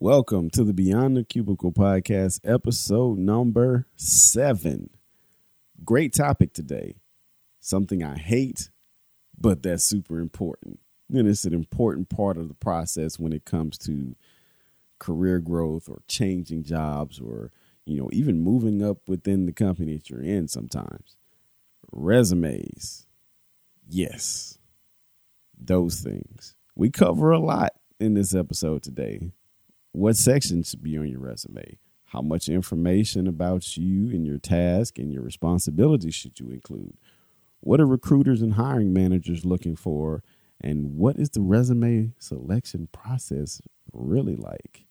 Welcome to the Beyond the Cubicle podcast, episode number seven. Great topic today. Something I hate, but that's super important. And it's an important part of the process when it comes to career growth or changing jobs or, you know, even moving up within the company that you're in sometimes. Resumes. Yes. Those things. We cover a lot in this episode today what section should be on your resume? How much information about you and your task and your responsibilities should you include? What are recruiters and hiring managers looking for? And what is the resume selection process really like?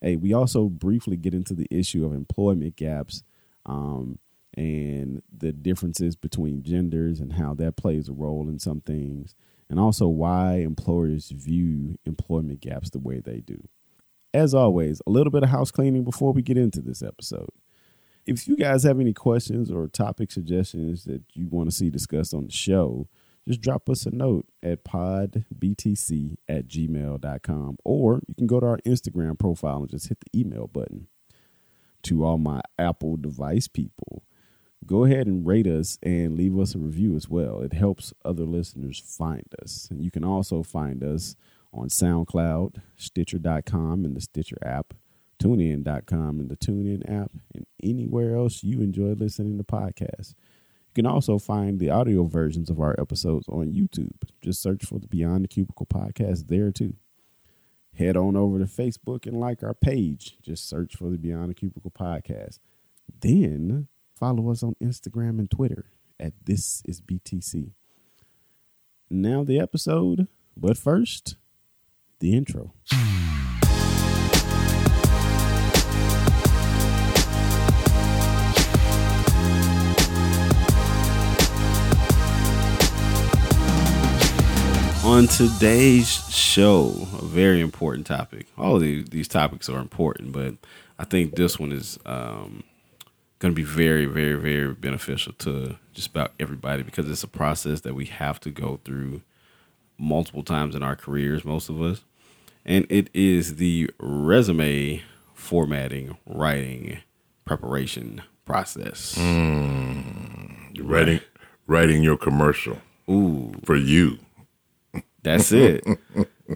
Hey, we also briefly get into the issue of employment gaps um, and the differences between genders and how that plays a role in some things, and also why employers view employment gaps the way they do. As always, a little bit of house cleaning before we get into this episode. If you guys have any questions or topic suggestions that you want to see discussed on the show, just drop us a note at podbtc at gmail.com or you can go to our Instagram profile and just hit the email button. To all my Apple device people, go ahead and rate us and leave us a review as well. It helps other listeners find us. And you can also find us on SoundCloud, Stitcher.com, and the Stitcher app, TuneIn.com, and the TuneIn app, and anywhere else you enjoy listening to podcasts. You can also find the audio versions of our episodes on YouTube. Just search for the Beyond the Cubicle podcast there too. Head on over to Facebook and like our page. Just search for the Beyond the Cubicle podcast. Then follow us on Instagram and Twitter at This Is BTC. Now the episode, but first, the intro. On today's show, a very important topic. All these, these topics are important, but I think this one is um, going to be very, very, very beneficial to just about everybody because it's a process that we have to go through multiple times in our careers, most of us. And it is the resume formatting, writing, preparation process. Mm, writing, writing your commercial. Ooh, for you. That's it.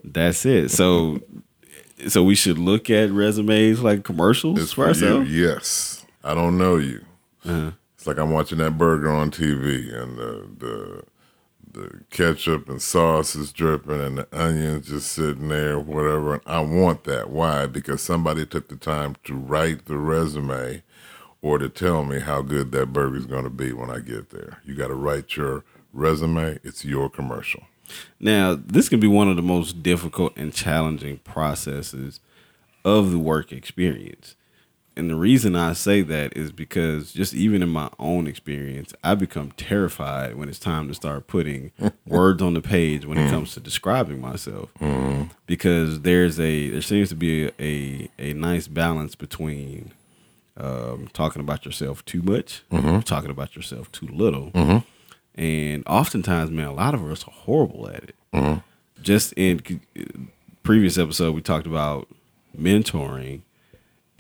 that's it. So, so we should look at resumes like commercials it's for, ourselves. You. Yes, I don't know you. Uh-huh. It's like I'm watching that burger on TV, and the the the ketchup and sauce is dripping and the onions just sitting there, whatever. And I want that. Why? Because somebody took the time to write the resume or to tell me how good that burger is going to be when I get there. You got to write your resume. It's your commercial. Now, this can be one of the most difficult and challenging processes of the work experience and the reason I say that is because just even in my own experience, I become terrified when it's time to start putting words on the page when it mm. comes to describing myself. Mm. Because there's a there seems to be a a, a nice balance between um, talking about yourself too much, mm-hmm. talking about yourself too little, mm-hmm. and oftentimes, man, a lot of us are horrible at it. Mm-hmm. Just in previous episode, we talked about mentoring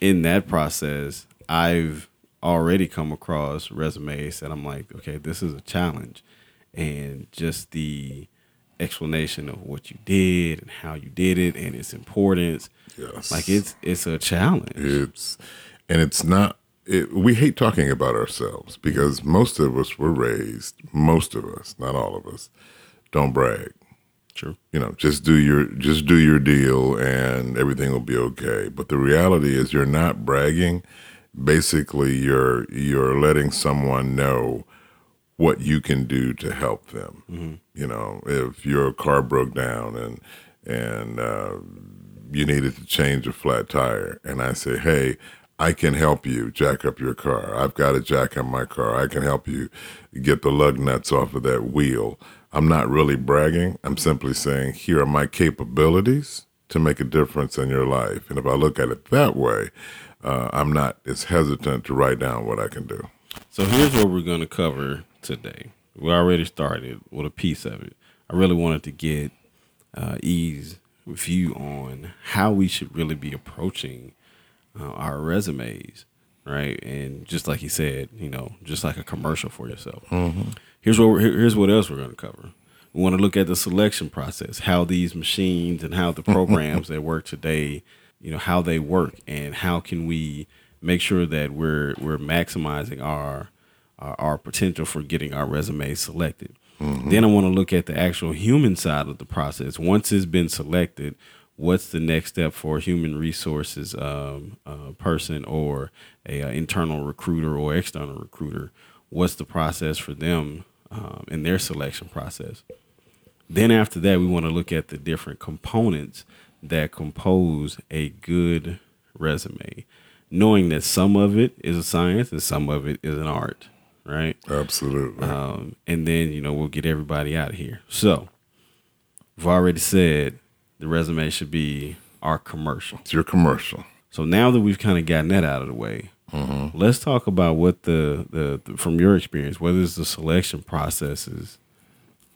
in that process, I've already come across resumes that I'm like, okay, this is a challenge. And just the explanation of what you did and how you did it and its importance. Yes. Like it's it's a challenge. It's and it's not it, we hate talking about ourselves because most of us were raised, most of us, not all of us, don't brag. True. You know, just do your just do your deal and everything will be okay. But the reality is you're not bragging. Basically, you're you're letting someone know what you can do to help them. Mm-hmm. You know, if your car broke down and and uh, you needed to change a flat tire, and I say, "Hey, I can help you jack up your car. I've got a jack on my car. I can help you get the lug nuts off of that wheel." I'm not really bragging. I'm simply saying, here are my capabilities to make a difference in your life. And if I look at it that way, uh, I'm not as hesitant to write down what I can do. So here's what we're going to cover today. We already started with a piece of it. I really wanted to get uh, ease view on how we should really be approaching uh, our resumes, right? And just like he said, you know, just like a commercial for yourself. Mm-hmm. Here's what here's what else we're going to cover. We want to look at the selection process, how these machines and how the programs that work today, you know, how they work, and how can we make sure that we're we're maximizing our our, our potential for getting our resume selected. Mm-hmm. Then I want to look at the actual human side of the process. Once it's been selected, what's the next step for a human resources um, uh, person or a uh, internal recruiter or external recruiter? What's the process for them um, in their selection process? Then after that, we want to look at the different components that compose a good resume, knowing that some of it is a science and some of it is an art right? Absolutely. Um, and then you know we'll get everybody out of here. So, I've already said the resume should be our commercial. It's your commercial. So now that we've kind of gotten that out of the way, mm-hmm. let's talk about what the, the, the from your experience, what is the selection processes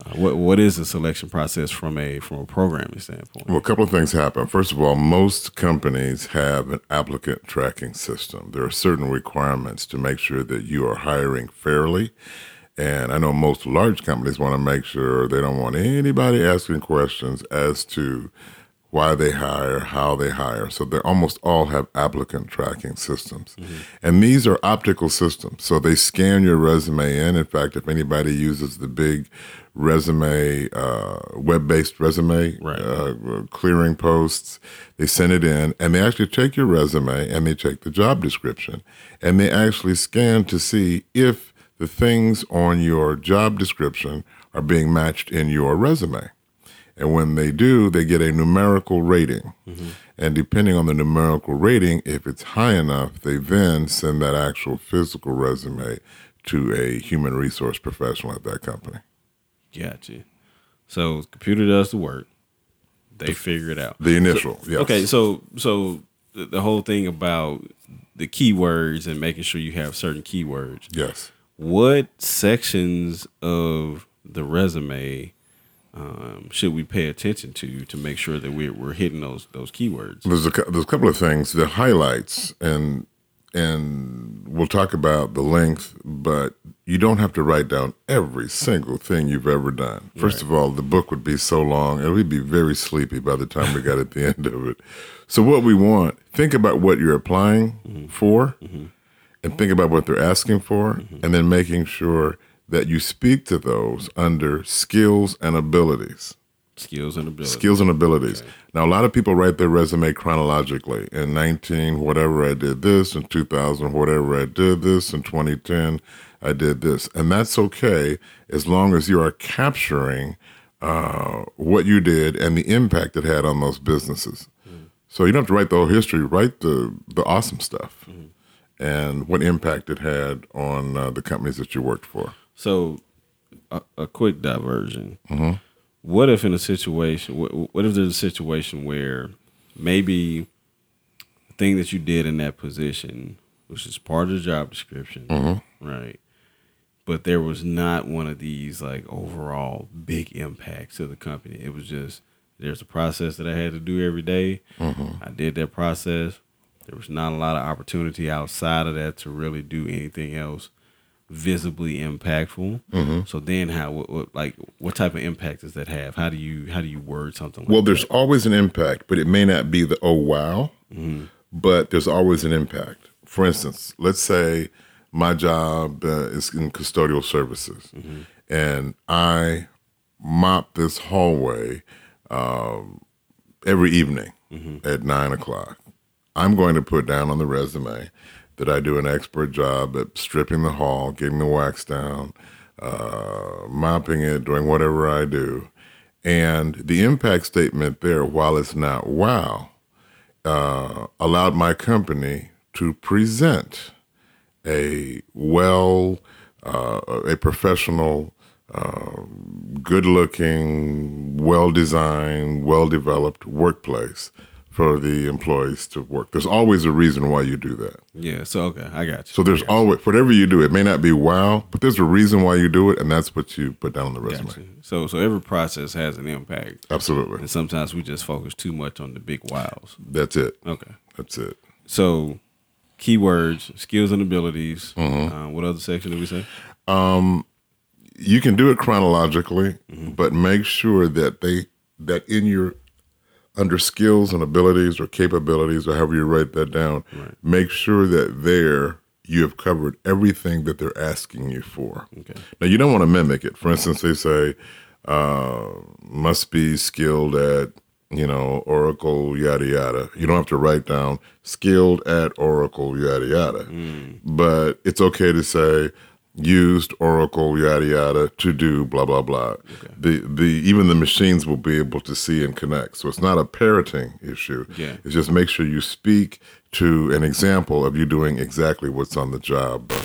uh, what what is the selection process from a from a programming standpoint? Well, a couple of things happen. First of all, most companies have an applicant tracking system. There are certain requirements to make sure that you are hiring fairly. And I know most large companies want to make sure they don't want anybody asking questions as to why they hire, how they hire. So they almost all have applicant tracking systems. Mm-hmm. And these are optical systems. So they scan your resume in. In fact, if anybody uses the big resume, uh, web based resume right. uh, clearing posts, they send it in and they actually take your resume and they check the job description and they actually scan to see if the things on your job description are being matched in your resume. And when they do, they get a numerical rating. Mm-hmm. And depending on the numerical rating, if it's high enough, they then send that actual physical resume to a human resource professional at that company. Gotcha. So computer does the work. They figure it out. The initial, so, yes. Okay, so so the whole thing about the keywords and making sure you have certain keywords. Yes. What sections of the resume um, should we pay attention to to make sure that we're, we're hitting those those keywords? There's a there's a couple of things. The highlights and and we'll talk about the length, but you don't have to write down every single thing you've ever done. First right. of all, the book would be so long and we'd be very sleepy by the time we got at the end of it. So what we want, think about what you're applying mm-hmm. for, mm-hmm. And think about what they're asking for, mm-hmm. and then making sure that you speak to those under skills and abilities. Skills and abilities. Skills and abilities. Okay. Now, a lot of people write their resume chronologically. In 19, whatever I did this. In 2000, whatever I did this. In 2010, I did this. And that's okay as long as you are capturing uh, what you did and the impact it had on those businesses. Mm. So you don't have to write the whole history. Write the the awesome stuff mm. And what impact it had on uh, the companies that you worked for. So, a, a quick diversion. Mm-hmm. What if in a situation? What, what if there's a situation where maybe the thing that you did in that position, which is part of the job description, mm-hmm. right? But there was not one of these like overall big impacts to the company. It was just there's a process that I had to do every day. Mm-hmm. I did that process. There was not a lot of opportunity outside of that to really do anything else visibly impactful. Mm-hmm. So then, how what, what, like what type of impact does that have? How do you how do you word something? Like well, there's that? always an impact, but it may not be the oh wow, mm-hmm. but there's always an impact. For instance, let's say my job uh, is in custodial services, mm-hmm. and I mop this hallway um, every evening mm-hmm. at nine o'clock. I'm going to put down on the resume that I do an expert job at stripping the hall, getting the wax down, uh, mopping it, doing whatever I do. And the impact statement there, while it's not wow, uh, allowed my company to present a well, uh, a professional, uh, good looking, well designed, well developed workplace for the employees to work. There's always a reason why you do that. Yeah. So okay, I got you. So there's always whatever you do. It may not be wow, but there's a reason why you do it, and that's what you put down on the resume. So so every process has an impact, Absolutely, and sometimes we just focus too much on the big wows. that's it. Okay. That's it. So keywords, skills and abilities. Mm-hmm. Uh, what other section did we say? You can do it chronologically, but make sure that they that in your under skills and abilities or capabilities or however you write that down, make sure that there you have covered everything that they're asking you for. Okay. Now you don't want to mimic it. For instance, they say uh, must be skilled at you know Oracle yada yada. You don't have to write down skilled at Oracle yada yada, but it's okay to say used Oracle yada yada to do blah blah blah. The the even the machines will be able to see and connect. So it's not a parroting issue. Yeah. It's just make sure you speak to an example of you doing exactly what's on the job uh,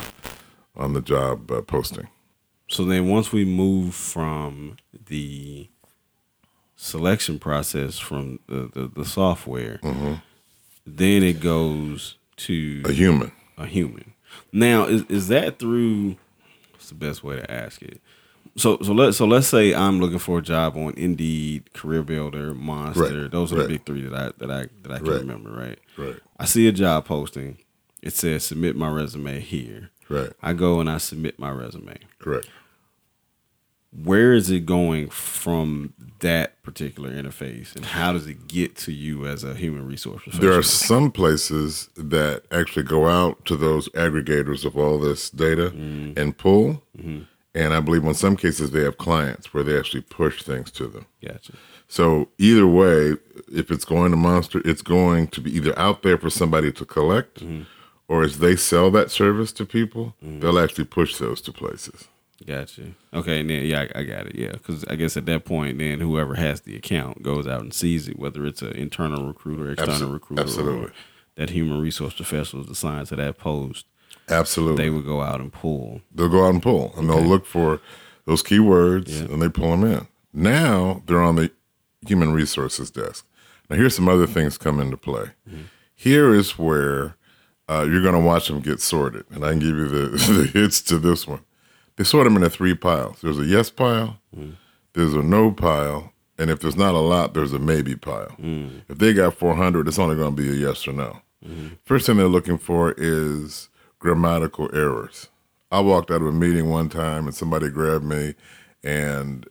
on the job uh, posting. So then once we move from the selection process from the, the, the software, then it goes to A human. a human. Now, is is that through? What's the best way to ask it? So so let so let's say I'm looking for a job on Indeed, Career Builder, Monster. Right, Those are right. the big three that I that I that I can Right. remember. Right. Right. I see a job posting. It says submit my resume here. Right. I go and I submit my resume. Correct. Where is it going from that particular interface, and how does it get to you as a human resource professional? There are some places that actually go out to those aggregators of all this data Mm. and pull. Mm-hmm. And I believe in some cases they have clients where they actually push things to them. Gotcha. So either way, if it's going to Monster, it's going to be either out there for somebody to collect, Mm-hmm. or as they sell that service to people, they'll actually push those to places. Gotcha. Okay, and then yeah, I, I got it. Yeah, because I guess at that point, then whoever has the account goes out and sees it, whether it's an internal recruiter, external Abso- recruiter, absolutely. that human resource professional is assigned to that post. Absolutely. They would go out and pull. they'll go out and pull and they'll look for those keywords and they pull them in. Now they're on the human resources desk. Now here's some other things come into play. Here is where uh, you're going to watch them get sorted, and I can give you the, the hits to this one. They sort them into three piles. There's a yes pile, mm. there's a no pile, and if there's not a lot, there's a maybe pile. Mm. If they got 400, it's only going to be a yes or no. Mm-hmm. First thing they're looking for is grammatical errors. I walked out of a meeting one time and somebody grabbed me and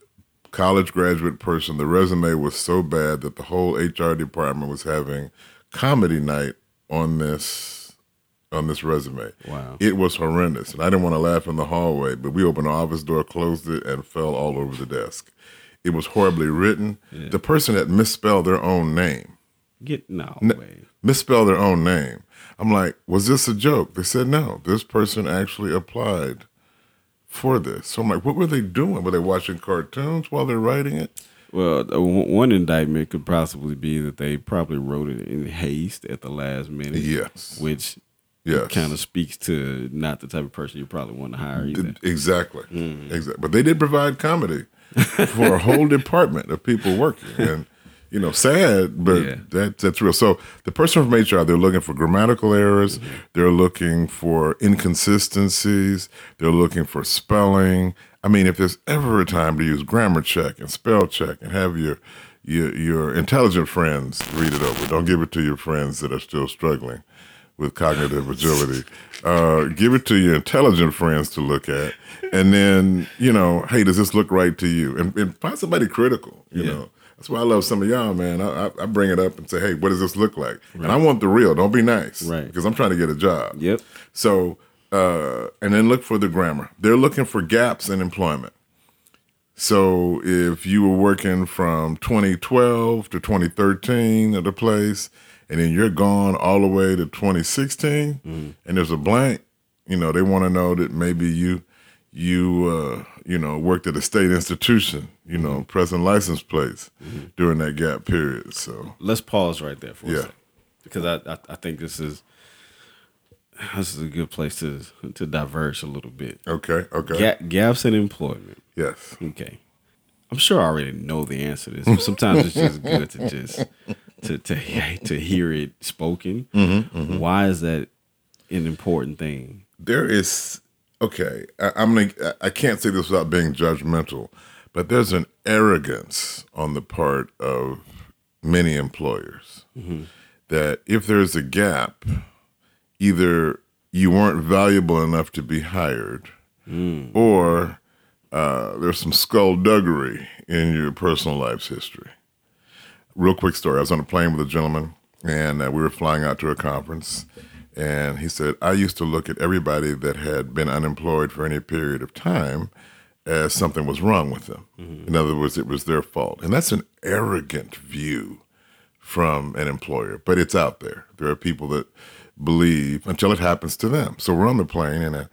college graduate person, the resume was so bad that the whole HR department was having comedy night on this on this resume. Wow. It was horrendous. And I didn't want to laugh in the hallway, but we opened the office door, closed it, and fell all over the desk. It was horribly written. The person had misspelled their own name Get no way. misspell their own name. I'm like, was this a joke? They said no. This person actually applied for this. So I'm like, what were they doing? Were they watching cartoons while they're writing it? Well, uh, one indictment could possibly be that they probably wrote it in haste at the last minute. Yes. which Yes. kind of speaks to not the type of person you probably want to hire either. Exactly. Mm-hmm. Exactly. But they did provide comedy for a whole department of people working. And, you know, sad, but Yeah. that, that's real. So the person from HR, they're looking for grammatical errors. Mm-hmm. They're looking for inconsistencies. They're looking for spelling. I mean, if there's ever a time to use grammar check and spell check and have your your, your intelligent friends read it over. Don't give it to your friends that are still struggling with cognitive agility. Uh, give it to your intelligent friends to look at, and then you know, hey, does this look right to you? And, and find somebody critical. You Yeah. know, that's why I love some of y'all, man. I, I, I bring it up and say, hey, what does this look like? And I want the real. Don't be nice, Right. Because I'm trying to get a job. Yep. So, uh, and then look for the grammar. They're looking for gaps in employment. So if you were working from 2012 to 2013 at a place, and then you're gone all the way to 2016, mm-hmm. and there's a blank, you know, they want to know that maybe you, you, uh, you know, worked at a state institution, you know, mm-hmm. present license plates mm-hmm. during that gap period. So Let's pause right there for a Yeah. second because I, I I think this is this is a good place to to diverge a little bit. okay, okay, Ga- gaps in employment. yes, Okay. I'm sure I already know the answer to this, but sometimes it's just good to just to to to hear it spoken. Mm-hmm, Why is that an important thing? there is okay I, i'm gonna i can't say this without being judgmental but there's an arrogance on the part of many employers that if there's a gap either you weren't valuable enough to be hired or uh, there's some skullduggery in your personal life's history real quick story. I was on a plane with a gentleman, and uh, we were flying out to a conference. And he said, I used to look at everybody that had been unemployed for any period of time as something was wrong with them. In other words, it was their fault. And that's an arrogant view from an employer, but it's out there. There are people that believe until it happens to them. So we're on the plane, and uh,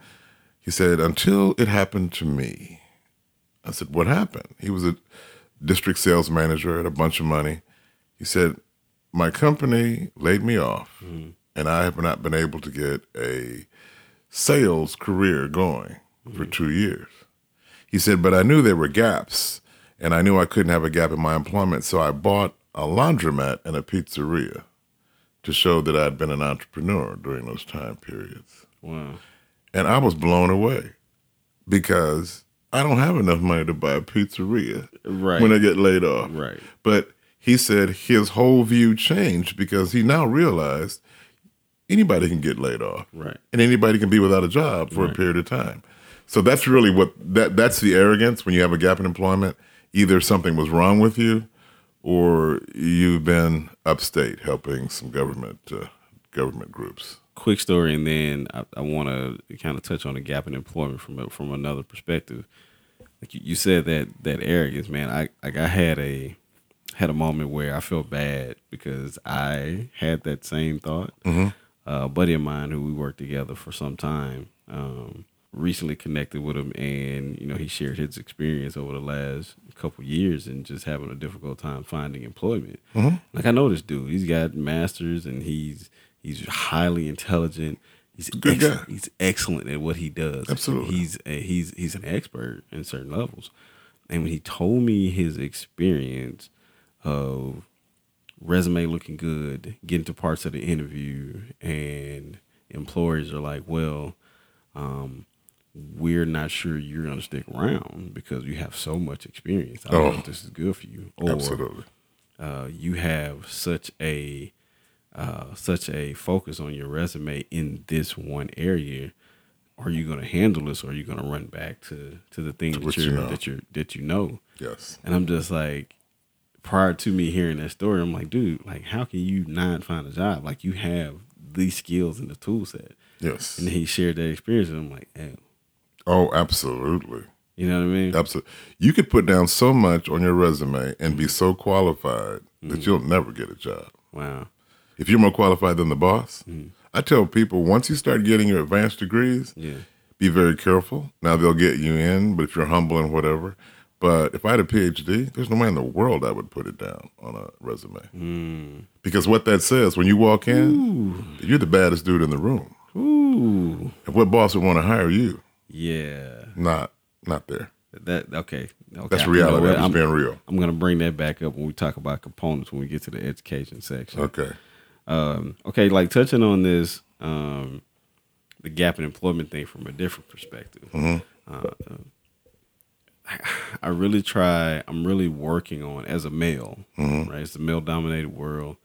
he said, Until it happened to me. I said, What happened? He was a district sales manager, had a bunch of money. He said, My company laid me off, mm-hmm. and I have not been able to get a sales career going for mm-hmm. two years. He said, But I knew there were gaps, and I knew I couldn't have a gap in my employment, so I bought a laundromat and a pizzeria to show that I'd been an entrepreneur during those time periods. Wow. And I was blown away because I don't have enough money to buy a pizzeria Right. when I get laid off. Right. But he said his whole view changed because he now realized anybody can get laid off. Right. And anybody can be without a job for a period of time. So that's really what that that's the arrogance when you have a gap in employment. Either something was wrong with you or you've been upstate helping some government uh, government groups. quick story, and then I, I want to kind of touch on the gap in employment from a, from another perspective. Like you, you said that that arrogance, man. I like I had a had a moment where I felt bad because I had that same thought. Uh, a buddy of mine who we worked together for some time um, recently connected with him, and you know he shared his experience over the last couple years and just having a difficult time finding employment. Like I know this dude; he's got masters and he's he's highly intelligent. He's Good ex- guy. he's excellent at what he does. Absolutely. he's a, he's he's an expert in certain levels. And when he told me his experience of resume looking good, getting to parts of the interview, and employers are like, "Well, um, we're not sure you're going to stick around because you have so much experience. I don't know Oh. if this is good for you." Or, Absolutely. uh, you have such a uh, such a focus on your resume in this one area. Are you going to handle this, or are you going to run back to to the thing To that what you you know. that you that you know? Yes. And I'm just like, prior to me hearing that story, I'm like, dude, like, how can you not find a job? Like, you have these skills and the tool set. Yes. And he shared that experience, and I'm like, hey, Oh, absolutely. you know what I mean? Absolutely. You could put down so much on your resume and be so qualified that mm-hmm. you'll never get a job. Wow. If you're more qualified than the boss, mm-hmm. I tell people once you start getting your advanced degrees, Yeah. be very careful. Now they'll get you in, but if you're humble and whatever. But if I had a PhD, there's no way in the world I would put it down on a resume. Because what that says when you walk in, you're the baddest dude in the room. Ooh. And what boss would want to hire you? Yeah. Not, not there. That okay. okay. That's You know reality. I'm being real. I'm gonna bring that back up when we talk about components when we get to the education section. Okay. um, okay, like touching on this, um, the gap in employment thing from a different perspective. Uh, I, really try. I'm really working on as a male, right? It's a male dominated world.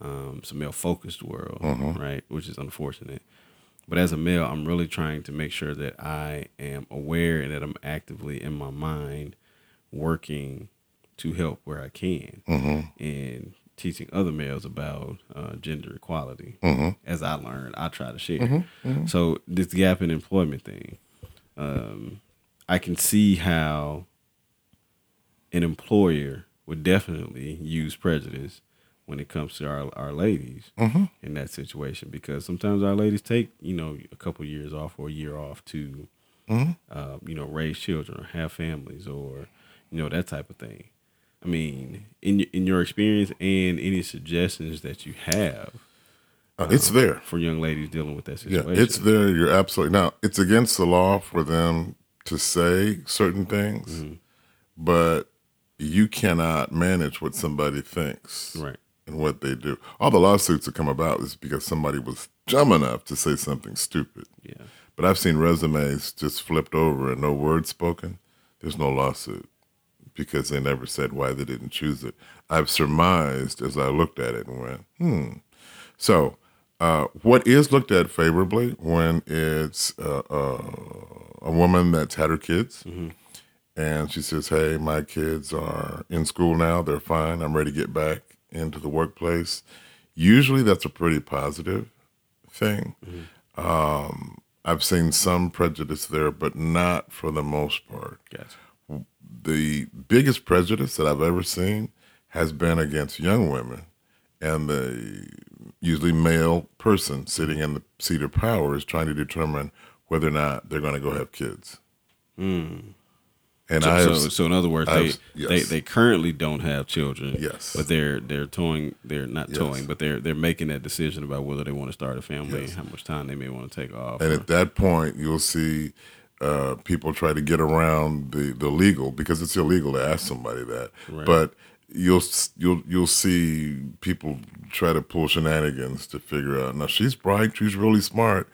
Um, it's a male focused world, right? Which is unfortunate. But as a male, I'm really trying to make sure that I am aware and that I'm actively in my mind working to help where I can and teaching other males about uh, gender equality. As I learn, I try to share. So this gap in employment thing, um, I can see how an employer would definitely use prejudice when it comes to our our ladies in that situation because sometimes our ladies take you know a couple years off or a year off to uh, you know raise children or have families or you know that type of thing. I mean, in in your experience and any suggestions that you have Uh, it's there. for young ladies dealing with that situation. Yeah, it's there. You're absolutely now. It's against the law for them to say certain things, Mm-hmm. but you cannot manage what somebody thinks right. in what they do. All the lawsuits that come about is because somebody was dumb enough to say something stupid. Yeah. But I've seen resumes just flipped over and no words spoken. There's no lawsuit because they never said why they didn't choose it. I've surmised as I looked at it and went, hmm. So, uh, what is looked at favorably when it's uh, uh, a woman that's had her kids and she says, Hey, my kids are in school now. They're fine. I'm ready to get back into the workplace. Usually that's a pretty positive thing. Um, I've seen some prejudice there, but not for the most part. Gotcha. The biggest prejudice that I've ever seen has been against young women and the usually male person sitting in the seat of power is trying to determine whether or not they're going to go have kids. And So, I have, so, so in other words, I've- they, yes. they they currently don't have children. Yes. But they're they're towing they're not Yes. towing, but they're they're making that decision about whether they want to start a family, Yes. how much time they may want to take off. And or- at that point, you'll see uh, people try to get around the, the legal because it's illegal to ask somebody that. Right. But you'll you'll you'll see people try to pull shenanigans to figure out. Now she's bright, she's really smart,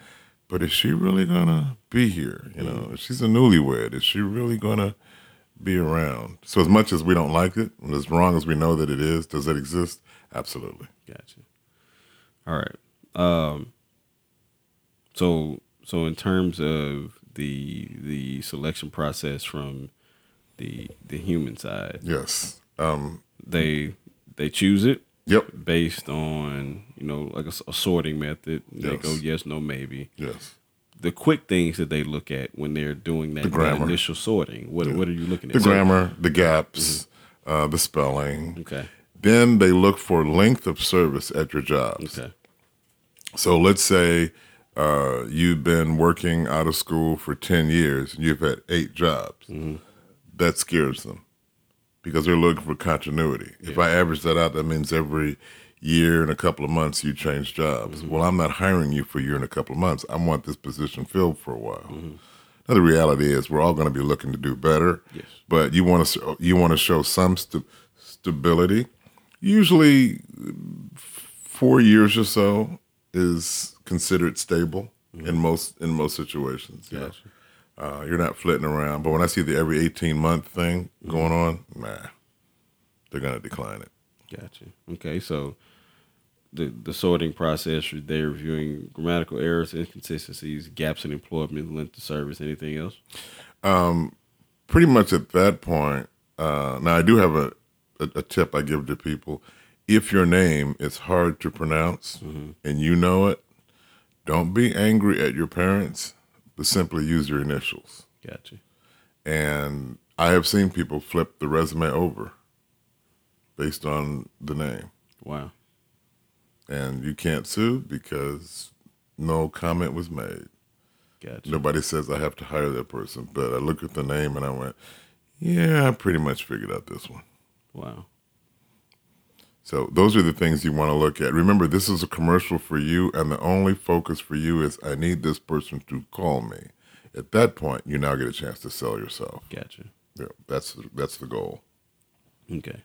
but is she really gonna be here? You know, she's a newlywed. Is she really gonna be around? So as much as we don't like it, and as wrong as we know that it is, does it exist? Absolutely. Gotcha. All right. Um. So so in terms of the the selection process from the the human side, Yes. Um, they they choose it yep. based on you know like a sorting method. They Yes. go yes, no, maybe. Yes. The quick things that they look at when they're doing that, The that initial sorting. What what are you looking at? the So- grammar, the gaps, uh, the spelling. Okay. Then they look for length of service at your jobs. Okay. So let's say uh, you've been working out of school for 10 years and you've had eight jobs. That scares them because they're looking for continuity. If I average that out, that means every year and a couple of months you change jobs. Mm-hmm. Well, I'm not hiring you for a year and a couple of months. I want this position filled for a while. Mm-hmm. Now, the reality is we're all going to be looking to do better, Yes. but you want to you want to show some st- stability. Usually, four years or so is considered stable mm-hmm. in most in most situations. know. Uh, you're not flitting around. But when I see the every 18 month thing going on, nah, they're going to decline it. Gotcha. Okay, so the the sorting process, they're reviewing grammatical errors, inconsistencies, gaps in employment, length of service, anything else. Um, Pretty much at that point, uh, now I do have a, a, a tip I give to people. If your name is hard to pronounce and you know it, don't be angry at your parents, but simply use your initials. Gotcha. And I have seen people flip the resume over based on the name. Wow. And you can't sue because no comment was made. Gotcha. Nobody says I have to hire that person. But I look at the name and I went, yeah, I pretty much figured out this one. Wow. So those are the things you want to look at. Remember, this is a commercial for you, and the only focus for you is I need this person to call me. At that point, you now get a chance to sell yourself. Gotcha. Yeah, that's that's the goal. Okay.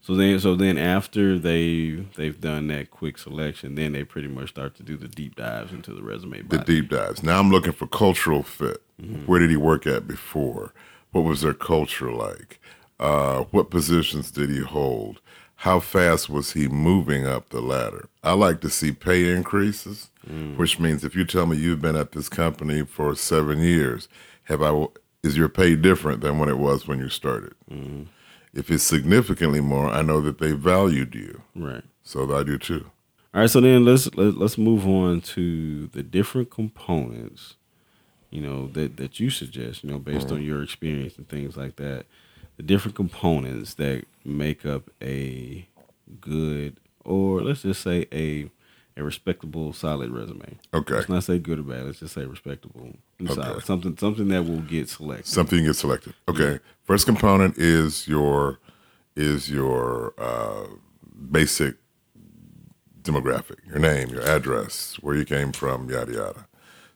So then, so then after they they've done that quick selection, then they pretty much start to do the deep dives into the resume. The deep dives. Now I'm looking for cultural fit. Where did he work at before? What was their culture like? Uh, what positions did he hold? How fast was he moving up the ladder? I like to see pay increases, mm. which means if you tell me you've been at this company for seven years, have I? Is your pay different than when it was when you started? Mm-hmm. If it's significantly more, I know that they valued you. Right. So I do too. All right. So then let's let, let's move on to the different components. You know that that you suggest. You know, based mm-hmm. on your experience and things like that, the different components that make up a good, or let's just say a a respectable, solid resume. Okay. Let's not say good or bad. Let's just say respectable and Okay. solid. Something something that will get selected. something gets selected. Okay. First component is your is your uh, basic demographic, your name, your address, where you came from, yada yada.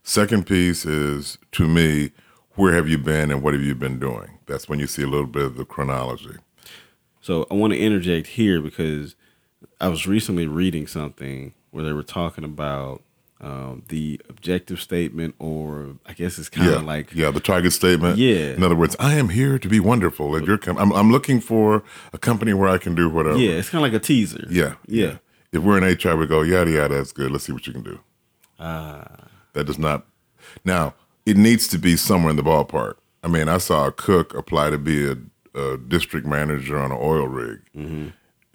Second piece is to me, where have you been and what have you been doing? That's when you see a little bit of the chronology. So I want to interject here because I was recently reading something where they were talking about um, the objective statement, or I guess it's kind of Yeah, like yeah, the target statement. Yeah. In other words, I am here to be wonderful. At your com- I'm, I'm looking for a company where I can do whatever. yeah, it's kind of like a teaser. Yeah. yeah. If we're in HR, we go yada yada. That's good. Let's see what you can do. Ah. That does not. Now it needs to be somewhere in the ballpark. I mean, I saw a cook apply to be a, a district manager on an oil rig, Mm-hmm.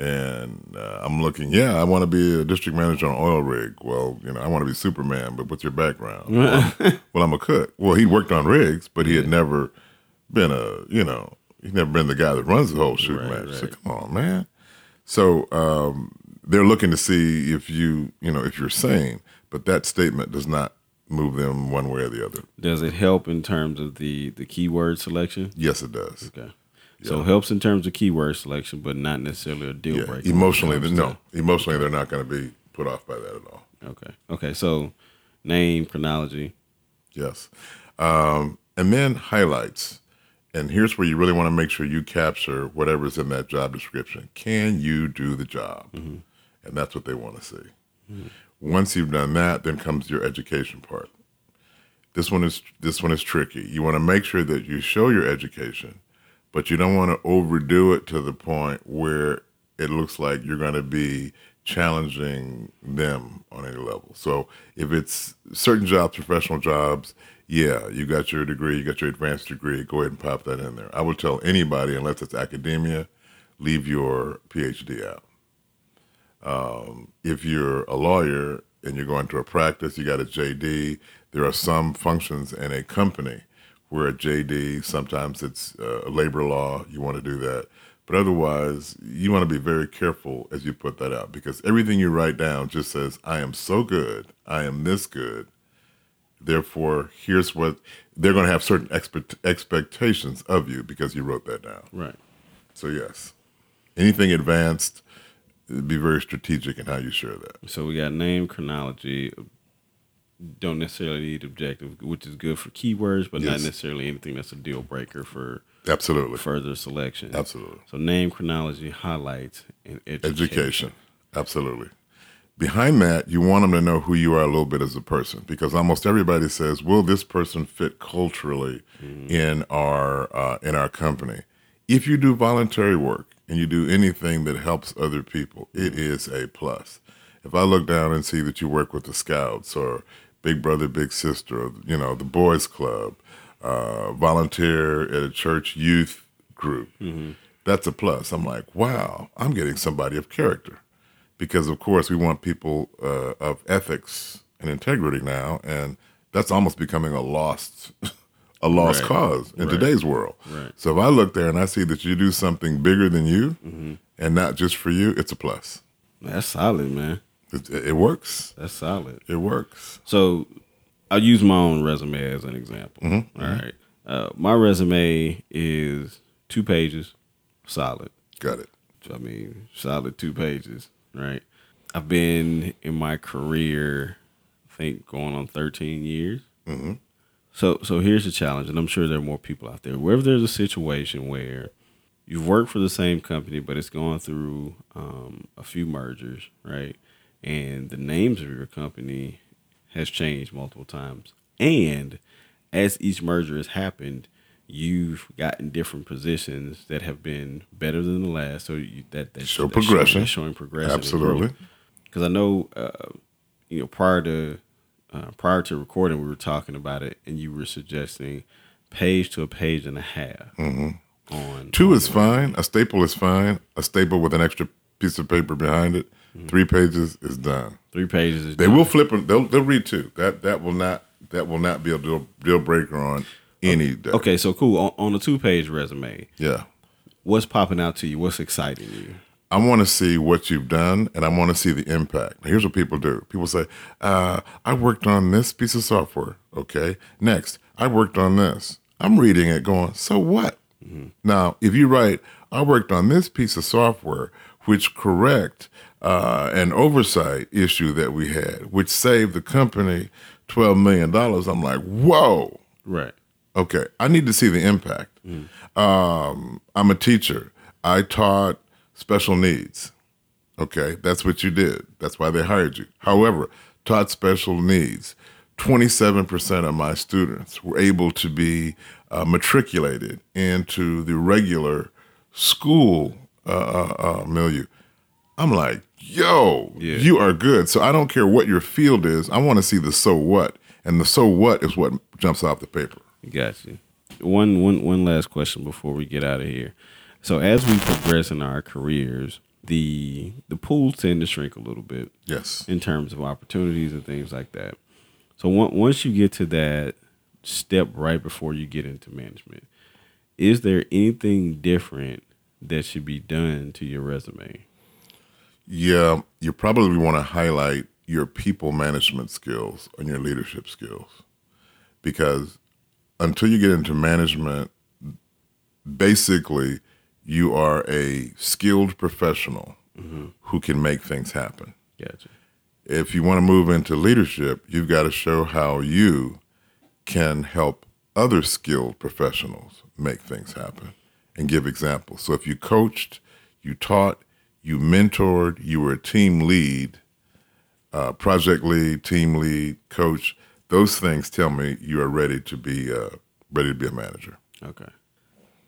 and uh, I'm looking. Yeah, I want to be a district manager on an oil rig. Well, you know, I want to be Superman, but what's your background? well, well, I'm a cook. Well, he worked on rigs, but he had never been a. You know, he's never been the guy that runs the whole shoot Right, match. So come on, man. So um, they're looking to see if you, you know, if you're sane, but that statement does not move them one way or the other. Does it help in terms of the the keyword selection? Yes, it does. Okay. So it helps in terms of keyword selection, but not necessarily a deal Yeah, breaker. emotionally, no, emotionally, they're not going to be put off by that at all. Okay. Okay. So name, chronology. Yes, um, and then highlights. And here's where you really want to make sure you capture whatever's in that job description. Can you do the job? And that's what they want to see. Once you've done that, then comes your education part. This one is this one is tricky. You want to make sure that you show your education, but you don't want to overdo it to the point where it looks like you're going to be challenging them on any level. So if it's certain jobs, professional jobs, yeah, you got your degree, you got your advanced degree, go ahead and pop that in there. I would tell anybody, unless it's academia, leave your PhD out. Um, if you're a lawyer and you're going to a practice, you got a JD. There are some functions in a company where a JD, sometimes it's uh, labor law, you want to do that. But otherwise, you want to be very careful as you put that out because everything you write down just says, I am so good, I am this good. Therefore, here's what they're going to have certain expect- expectations of you because you wrote that down. Right. So, yes, anything advanced, be very strategic in how you share that. So we got name, chronology. Don't necessarily need objective, which is good for keywords, but not necessarily anything that's a deal breaker for Absolutely. further selection. Absolutely. So name, chronology, highlights, and education. Education. Absolutely. Behind that, you want them to know who you are a little bit as a person because almost everybody says, "Will this person fit culturally in our uh, in our company?" If you do voluntary work and you do anything that helps other people, it is a plus. If I look down and see that you work with the Scouts or Big Brother Big Sister, you know, the Boys Club, uh, volunteer at a church youth group, that's a plus. I'm like, wow, I'm getting somebody of character because of course we want people uh, of ethics and integrity now, and that's almost becoming a lost a lost Right. cause in Right. today's world. Right. So if I look there and I see that you do something bigger than you, Mm-hmm. and not just for you, it's a plus. That's solid, man. It, it works. That's solid. It works. So I'll use my own resume as an example. Mm-hmm. All right. Uh, my resume is two pages, solid. Got it. I mean, solid two pages, right? I've been in my career, I think, going on 13 years. Mm-hmm. So, so here's the challenge, and I'm sure there are more people out there. Wherever there's a situation where you've worked for the same company, but it's gone through um, a few mergers, right? And the names of your company has changed multiple times, and as each merger has happened, you've gotten different positions that have been better than the last. So you, that that Show that's showing- progression. that's showing progression. Absolutely. Because I know, uh, you know, prior to uh, prior to recording, we were talking about it, and you were suggesting page to a page and a half on Mm-hmm. Two is fine. A staple is fine. A staple with an extra piece of paper behind it. Mm-hmm. Three pages is done. three pages. Is They done. will flip them. They'll they'll read two. That that will not that will not be a deal, deal breaker on any day. Okay, so cool. On, on a two page resume, Yeah. what's popping out to you? What's exciting you? I want to see what you've done, and I want to see the impact. Here's what people do. People say, uh, "I worked on this piece of software." Okay. Next, I worked on this. I'm reading it, going, "So what?" Now, if you write, "I worked on this piece of software, which correct uh, an oversight issue that we had, which saved the company twelve million dollars," I'm like, "Whoa." Right. Okay, I need to see the impact. Um, I'm a teacher. I taught special needs. Okay, that's what you did. That's why they hired you. However, taught special needs. 27% of my students were able to be uh, matriculated into the regular school uh, uh, uh, milieu. I'm like, yo, Yeah. you are good. So I don't care what your field is. I want to see the so what. And the so what is what jumps off the paper. Got you. One one one last question before we get out of here. So as we progress in our careers, the the pools tend to shrink a little bit Yes. in terms of opportunities and things like that. So on- once you get to that step right before you get into management, is there anything different that should be done to your resume? Yeah, you probably want to highlight your people management skills and your leadership skills because until you get into management, basically you are a skilled professional mm-hmm. who can make things happen. Gotcha. If you want to move into leadership, you've got to show how you can help other skilled professionals make things happen and give examples. So if you coached, you taught, you mentored, you were a team lead, uh, project lead, team lead, coach, those things tell me you are ready to be uh, ready to be a manager. Okay.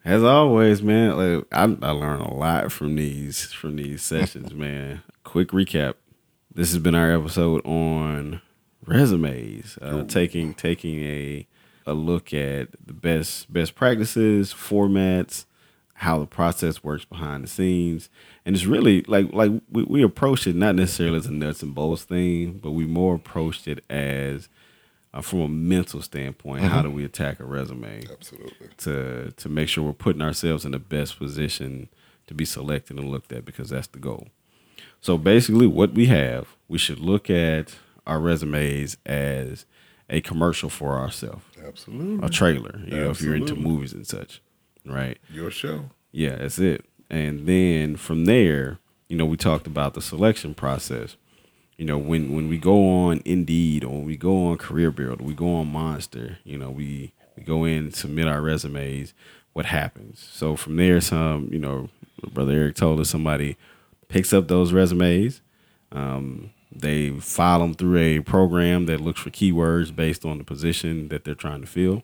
As always, man, like, I, I learned a lot from these from these sessions, man. Quick recap: This has been our episode on resumes, uh, taking taking a a look at the best best practices, formats, how the process works behind the scenes, and it's really like like we, we approached it not necessarily as a nuts and bolts thing, but we more approached it as uh, from a mental standpoint. How do we attack a resume? Absolutely. to to make sure we're putting ourselves in the best position to be selected and looked at because that's the goal. So basically, what we have, we should look at our resumes as a commercial for ourselves, Absolutely. a trailer. You know, if you're into movies and such, right? Your show. Yeah, that's it. And then from there, you know, we talked about the selection process. You know, when when we go on Indeed or when we go on Career Builder, we go on Monster. You know, we we go in submit our resumes. What happens? So from there, some you know, brother Eric told us somebody picks up those resumes. Um, they file them through a program that looks for keywords based on the position that they're trying to fill.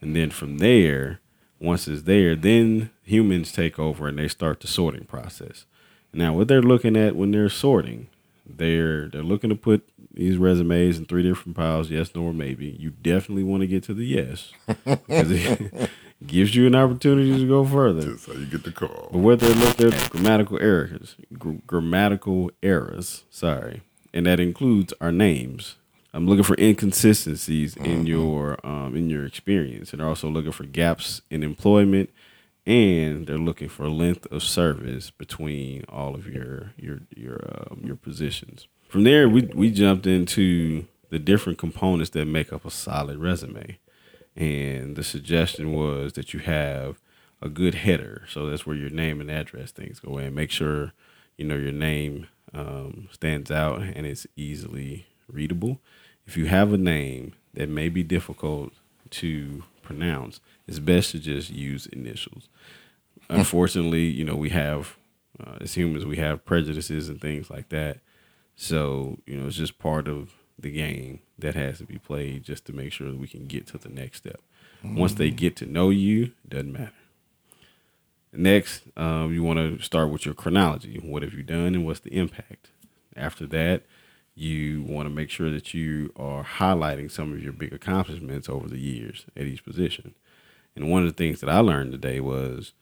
And then from there, once it's there, then humans take over and they start the sorting process. Now, what they're looking at when they're sorting, they're they're looking to put these resumes in three different piles, yes, no, or maybe. You definitely want to get to the yes because it gives you an opportunity to go further. That's how you get the call. But what they're looking at grammatical errors, gr- grammatical errors. Sorry, and that includes our names. I'm looking for inconsistencies in your um, in your experience, and they're also looking for gaps in employment, and they're looking for length of service between all of your your your um, your positions. From there, we we jumped into the different components that make up a solid resume, and the suggestion was that you have a good header. So that's where your name and address things go in. Make sure you know your name um, stands out and it's easily readable. If you have a name that may be difficult to pronounce, it's best to just use initials. Unfortunately, you know we have uh, as humans we have prejudices and things like that. So you know it's just part of the game that has to be played just to make sure that we can get to the next step. Once they get to know you, it doesn't matter. Next, um, you want to start with your chronology. What have you done and what's the impact? After that, you want to make sure that you are highlighting some of your big accomplishments over the years at each position. And one of the things that I learned today was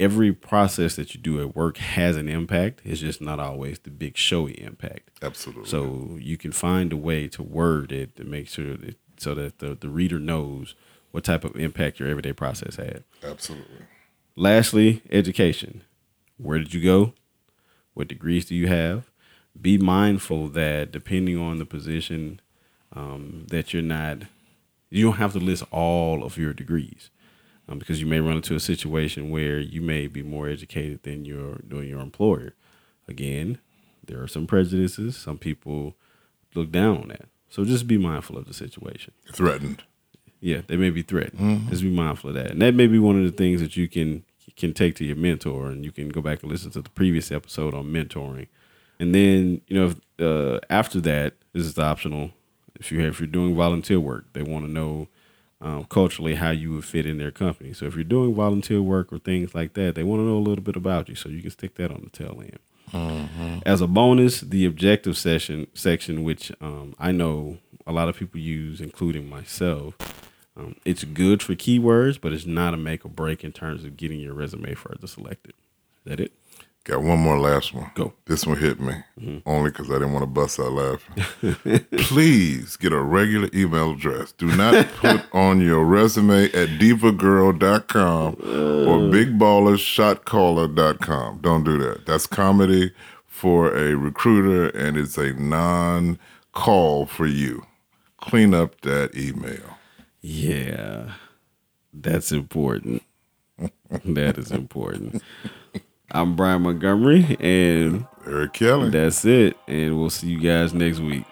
every process that you do at work has an impact. It's just not always the big showy impact. Absolutely. So you can find a way to word it to make sure that so that the, the reader knows what type of impact your everyday process had. Absolutely. Lastly, education. Where did you go? What degrees do you have? Be mindful that depending on the position, um, that you're not, you don't have to list all of your degrees, um, because you may run into a situation where you may be more educated than your than your employer. Again, there are some prejudices. Some people look down on that. So just be mindful of the situation. Threatened. Yeah, they may be threatened. Just be mindful of that, and that may be one of the things that you can can take to your mentor, and you can go back and listen to the previous episode on mentoring And then you know, if, uh, after that, this is optional. If you if you're doing volunteer work, they want to know um, culturally how you would fit in their company. So if you're doing volunteer work or things like that, they want to know a little bit about you, so you can stick that on the tail end. As a bonus, the objective session section, which um, I know a lot of people use, including myself, um, it's good for keywords, but it's not a make or break in terms of getting your resume further selected. Is that it? Got one more last one. Go. This one hit me mm-hmm. only because I didn't want to bust out laughing. Please get a regular email address. Do not put on your resume at divagirl.com uh. or bigballershotcaller.com. Don't do that. That's comedy for a recruiter and it's a non call for you. Clean up that email. Yeah, that's important. that is important. I'm Brian Montgomery, and Eric Kelly. that's it. And we'll see you guys next week.